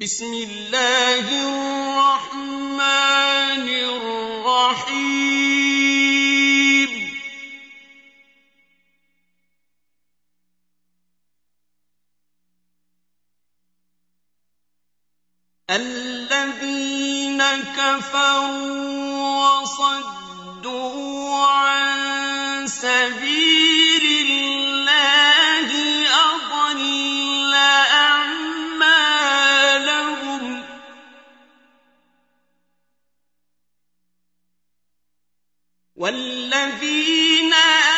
بسم الله الرحمن الرحيم. الذين كفروا وصدوا عن سبيل والذين آمنوا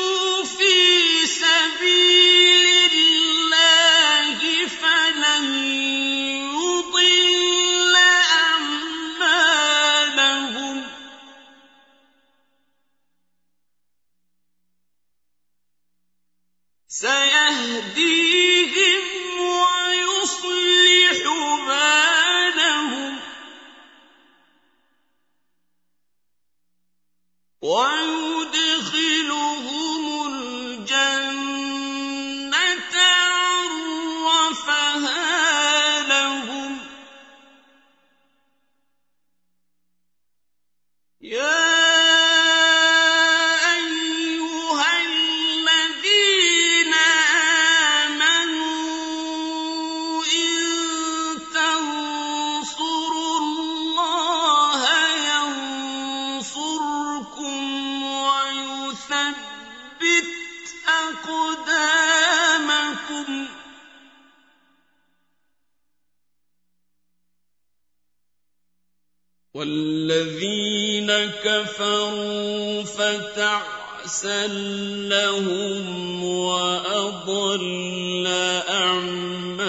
أَرْسَلَهُمْ وَأَضَلَّ أَعْمَالَهُمْ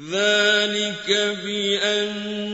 ذَلِكَ بِأَنَّ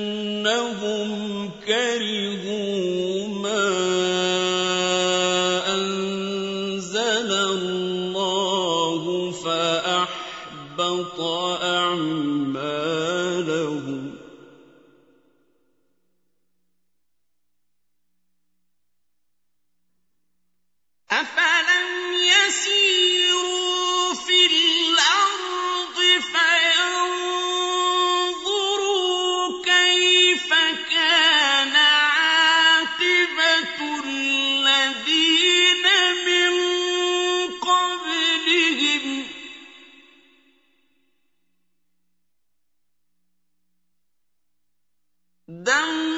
دم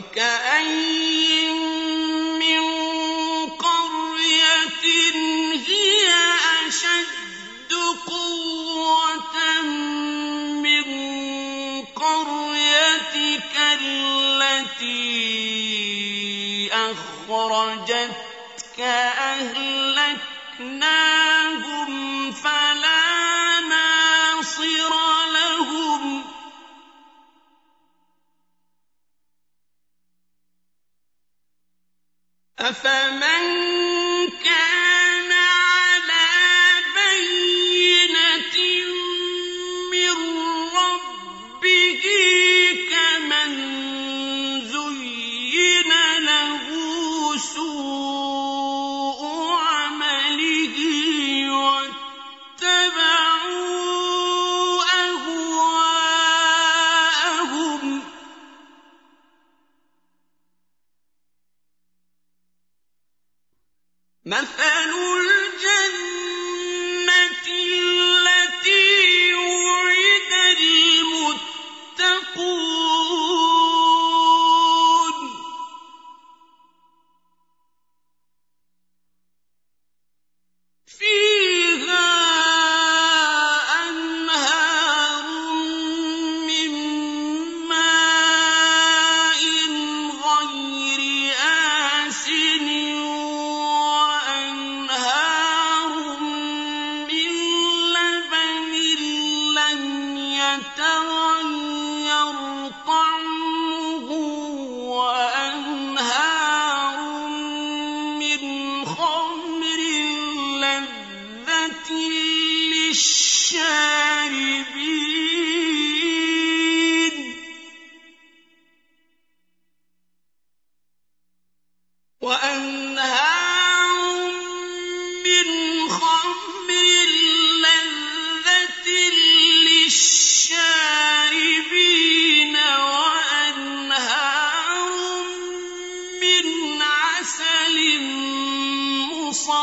وَكَأَيِّن مِّن قَرْيَةٍ هِيَ أَشَدُّ قُوَّةً مِّن قَرْيَتِكَ الَّتِي أَخْرَجَتْكَ أَهْلَكْنَاهَا أفمن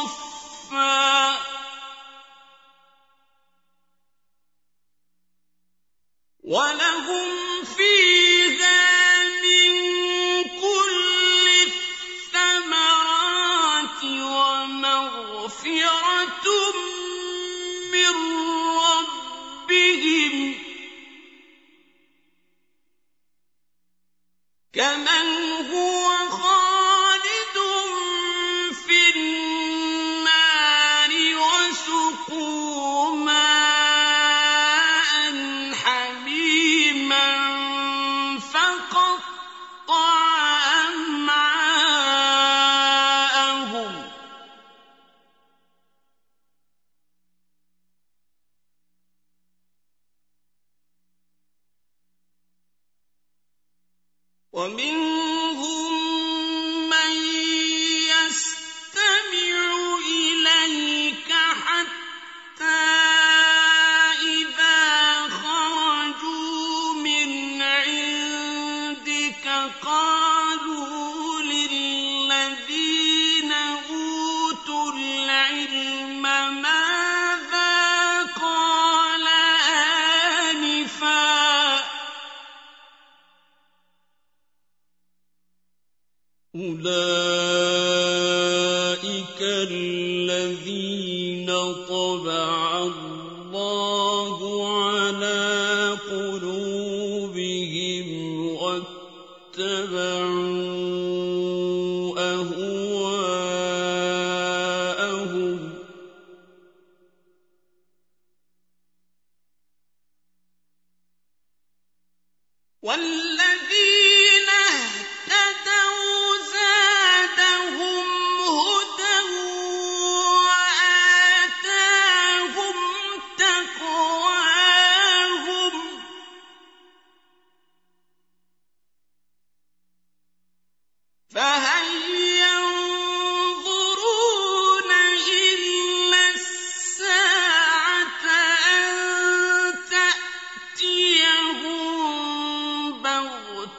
صفا. ولهم ومن قلوبهم واتبعوا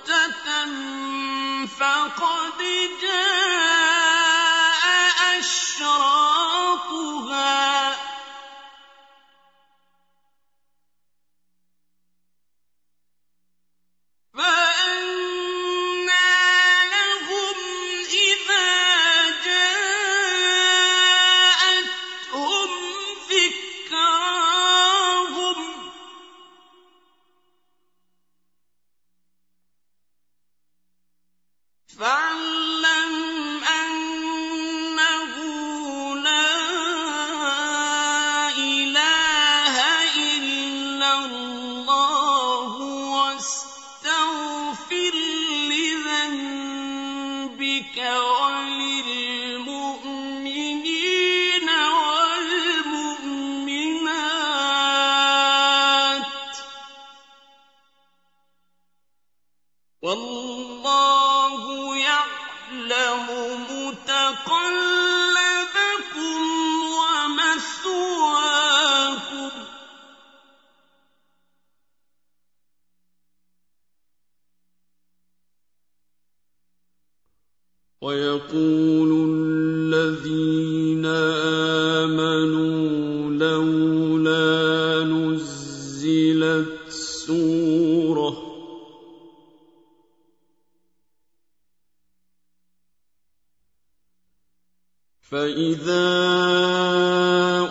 بغتة فقد جاءت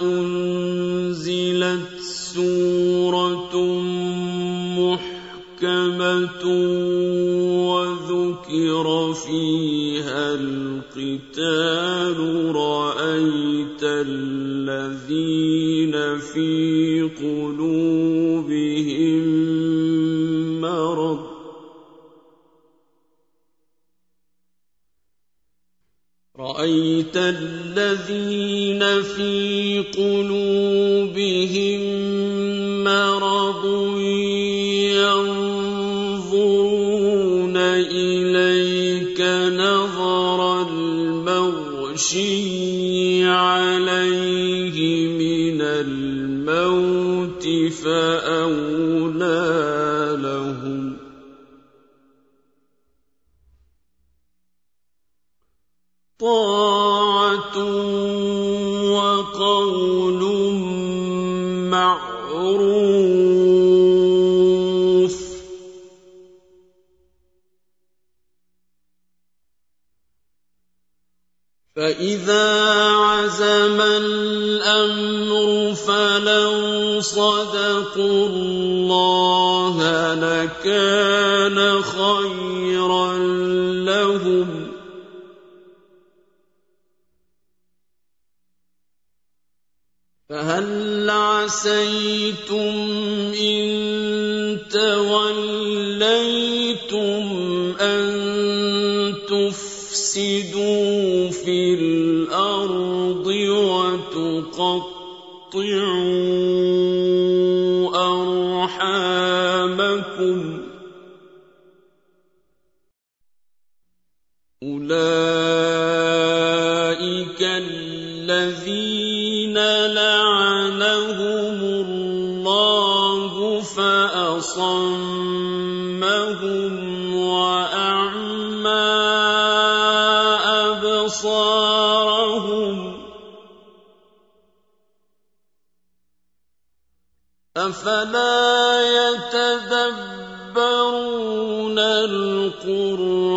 أنزلت سورة محكمة وذكر فيها القتال رأيت الذين في قلوبهم مرض. رأيت الذين الموت فأولى لهم. طاعة وقول معروف. فإذا وَاللَّيْلِ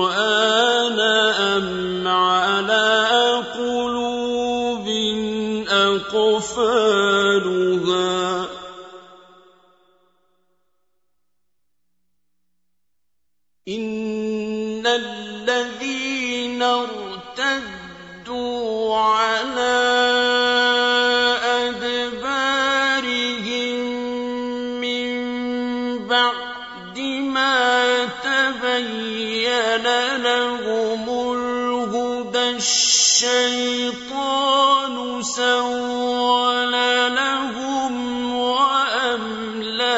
القرآن أم الشيطان سول لهم وأملى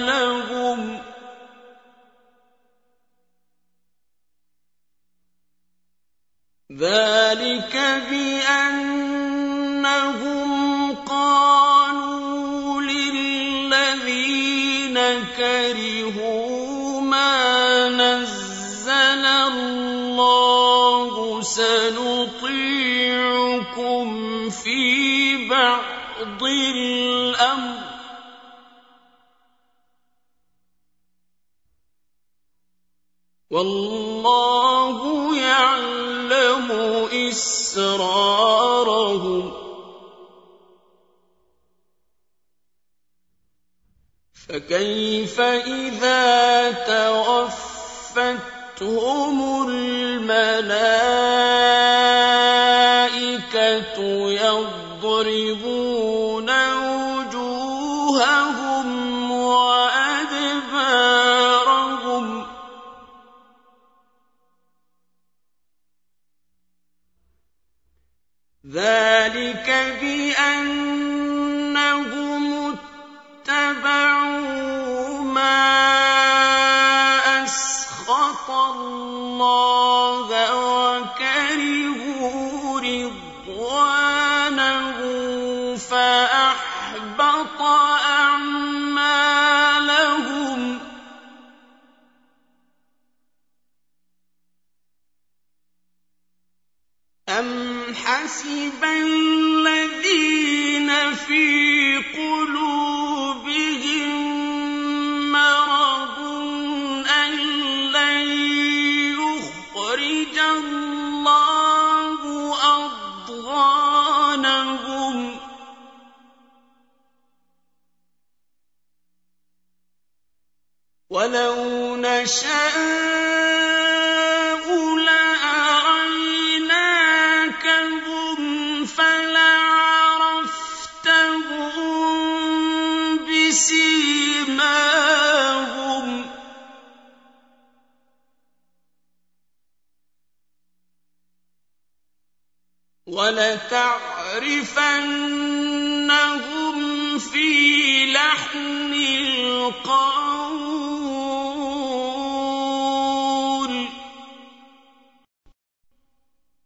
لهم ذلك بأنهم قالوا للذين كرهوا والله يعلم إسرارهم. فكيف إذا توفتهم الملائكة يضربون وجوههم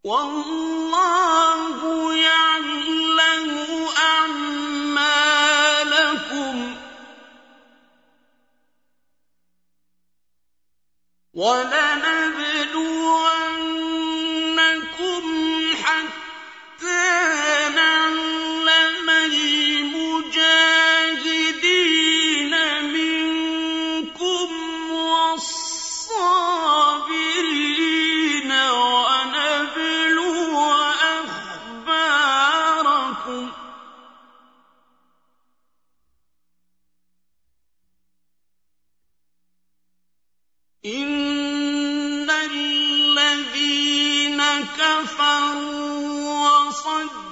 王 كفروا وصدوا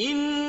إن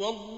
يَسْتَبْدِلْ